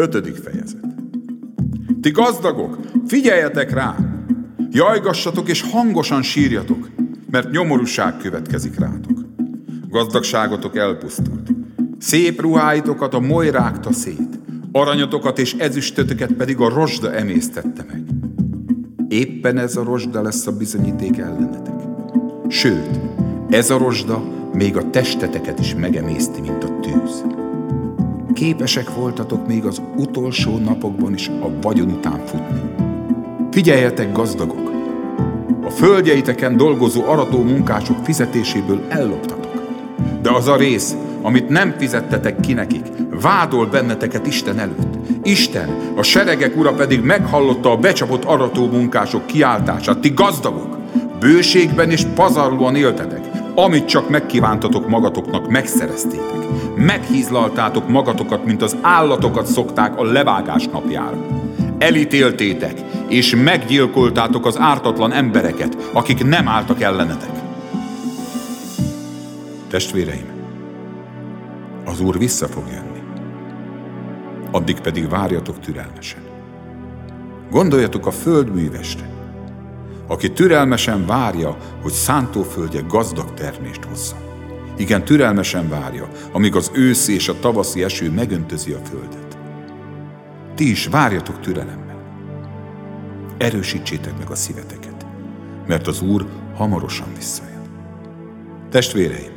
Ötödik fejezet. Ti gazdagok, figyeljetek rá! Jajgassatok és hangosan sírjatok, mert nyomorúság következik rátok. Gazdagságotok elpusztult. Szép ruháitokat a moly rágta szét, aranyatokat és ezüstötöket pedig a rozsda emésztette meg. Éppen ez a rozsda lesz a bizonyíték ellenetek. Sőt, ez a rozsda még a testeteket is megemészti, mint a tűz. Képesek voltatok még az utolsó napokban is a vagyon után futni. Figyeljetek, gazdagok! A földjeiteken dolgozó arató munkások fizetéséből elloptatok. De az a rész, amit nem fizettetek ki nekik, vádol benneteket Isten előtt. Isten, a seregek ura pedig meghallotta a becsapott arató munkások kiáltását. Ti gazdagok, bőségben és pazarlóan éltetek. Amit csak megkívántatok magatoknak, megszereztétek. Meghízlaltátok magatokat, mint az állatokat szokták a levágás napjára. Elítéltétek, és meggyilkoltátok az ártatlan embereket, akik nem álltak ellenetek. Testvéreim, az Úr vissza fog jönni. Addig pedig várjatok türelmesen. Gondoljatok a föld művesre, aki türelmesen várja, hogy szántóföldje gazdag termést hozzon. Igen, türelmesen várja, amíg az őszi és a tavaszi eső megöntözi a földet. Ti is várjatok türelemmel. Erősítsétek meg a szíveteket, mert az Úr hamarosan visszajön. Testvéreim,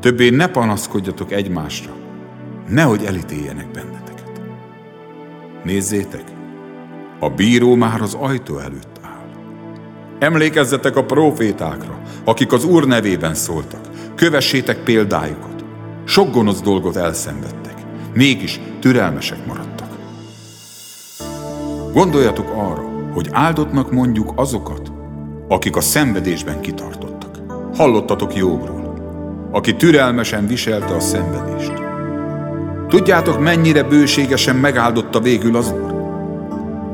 többé ne panaszkodjatok egymásra, nehogy elítéljenek benneteket. Nézzétek, a bíró már az ajtó előtt Emlékezzetek a profétákra, akik az Úr nevében szóltak. Kövessétek példájukat. Sok gonosz dolgot elszenvedtek, mégis türelmesek maradtak. Gondoljatok arra, hogy áldottnak mondjuk azokat, akik a szenvedésben kitartottak. Hallottatok Jóbról, aki türelmesen viselte a szenvedést. Tudjátok, mennyire bőségesen megáldotta végül az Úr?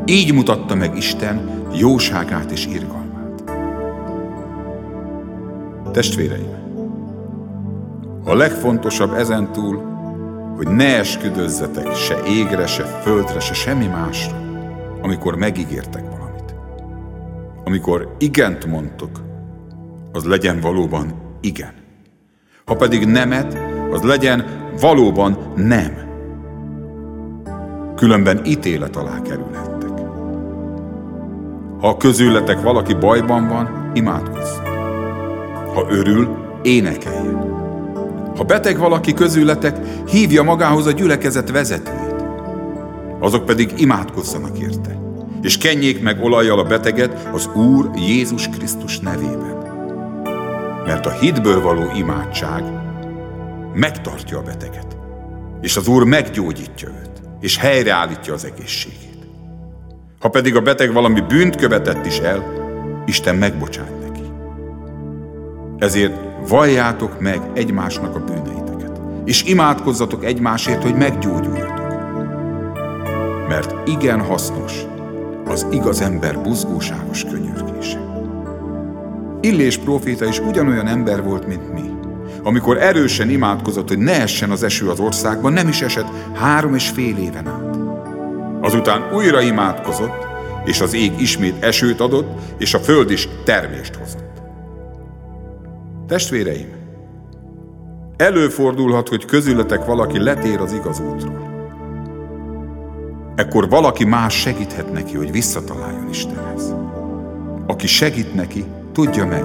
Így mutatta meg Isten jóságát és irgalmát. Testvéreim, a legfontosabb ezentúl, hogy ne esküdözzetek se égre, se földre, se semmi másra, amikor megígértek valamit. Amikor igent mondtok, az legyen valóban igen. Ha pedig nemet, az legyen valóban nem. Különben ítélet alá kerülhettek. Ha közületek valaki bajban van, imádkozzon. Ha örül, énekeljen. Ha beteg valaki közületek, hívja magához a gyülekezet vezetőjét. Azok pedig imádkozzanak érte, és kenjék meg olajjal a beteget az Úr Jézus Krisztus nevében. Mert a hitből való imádság megtartja a beteget, és az Úr meggyógyítja őt, és helyreállítja az egészségét. Ha pedig a beteg valami bűnt követett is el, Isten megbocsát ezért valljátok meg egymásnak a bűneiteket, és imádkozzatok egymásért, hogy meggyógyuljatok. Mert igen hasznos az igaz ember buzgóságos könyörgése. Illés próféta is ugyanolyan ember volt, mint mi. Amikor erősen imádkozott, hogy ne essen az eső az országban, nem is esett három és fél éven át. Azután újra imádkozott, és az ég ismét esőt adott, és a föld is termést hozott. Testvéreim, előfordulhat, hogy közületek valaki letér az igaz útról. Ekkor valaki más segíthet neki, hogy visszataláljon Istenhez. Aki segít neki, tudja meg,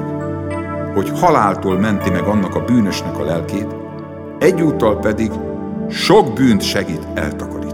hogy haláltól menti meg annak a bűnösnek a lelkét, egyúttal pedig sok bűnt segít eltakarítani.